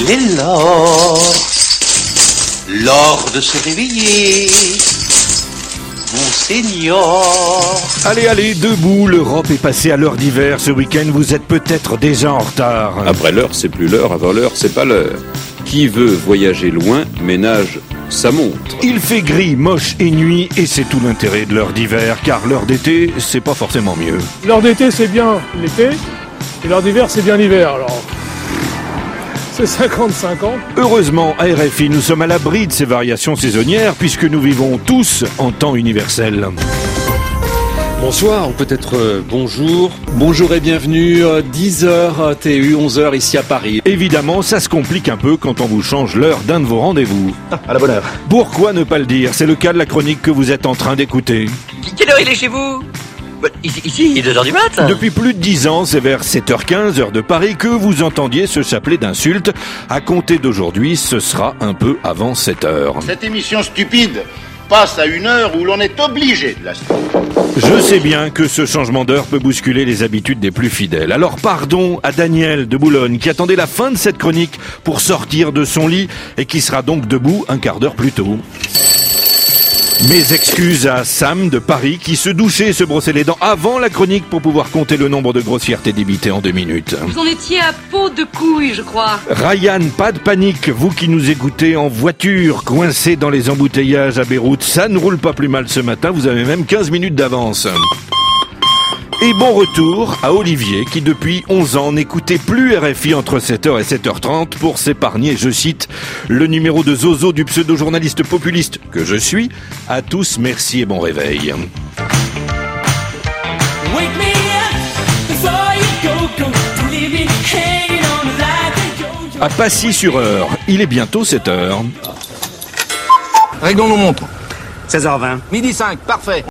Il est l'heure de se réveiller. Monseigneur. Allez, allez, debout, l'Europe est passée à l'heure d'hiver ce week-end, vous êtes peut-être déjà en retard. Après l'heure, c'est plus l'heure, avant l'heure, c'est pas l'heure. Qui veut voyager loin ménage sa montre. Il fait gris, moche et nuit, et c'est tout l'intérêt de l'heure d'hiver, car l'heure d'été, c'est pas forcément mieux. L'heure d'été, c'est bien l'été, et l'heure d'hiver, c'est bien l'hiver. Alors, c'est 55 ans. Heureusement, à RFI, nous sommes à l'abri de ces variations saisonnières, puisque nous vivons tous en temps universel. Bonsoir, ou peut-être euh, bonjour. Bonjour et bienvenue, 10h TU, 11h ici à Paris. Évidemment, ça se complique un peu quand on vous change l'heure d'un de vos rendez-vous. À la bonne heure. Pourquoi ne pas le dire? C'est le cas de la chronique que vous êtes en train d'écouter. Quelle heure il est chez vous? Bah, Ici, ici, il est 2h du mat Depuis plus de 10 ans, c'est vers 7h15, heure de Paris, que vous entendiez ce chapelet d'insultes. À compter d'aujourd'hui, ce sera un peu avant 7h. Cette émission stupide passe à une heure où l'on est obligé de la suivre. Je sais bien que ce changement d'heure peut bousculer les habitudes des plus fidèles. Alors pardon à Daniel de Boulogne qui attendait la fin de cette chronique pour sortir de son lit et qui sera donc debout un quart d'heure plus tôt. Mes excuses à Sam de Paris qui se douchait et se brossait les dents avant la chronique pour pouvoir compter le nombre de grossièretés débitées en deux minutes. Vous en étiez à peau de couille, je crois. Ryan, pas de panique, vous qui nous écoutez en voiture, coincé dans les embouteillages à Beyrouth, ça ne roule pas plus mal ce matin, vous avez même 15 minutes d'avance. Et bon retour à Olivier qui depuis 11 ans n'écoutait plus RFI entre 7h et 7h30 pour s'épargner, je cite, le numéro de Zozo du pseudo-journaliste populiste que je suis. À tous, merci et bon réveil. Wake me up before you go, go. Don't leave me hanging on like a yo-yo. À Passy-sur-Eure, il est bientôt 7h. Réglons nos montres. 16h20. Midi 5, parfait.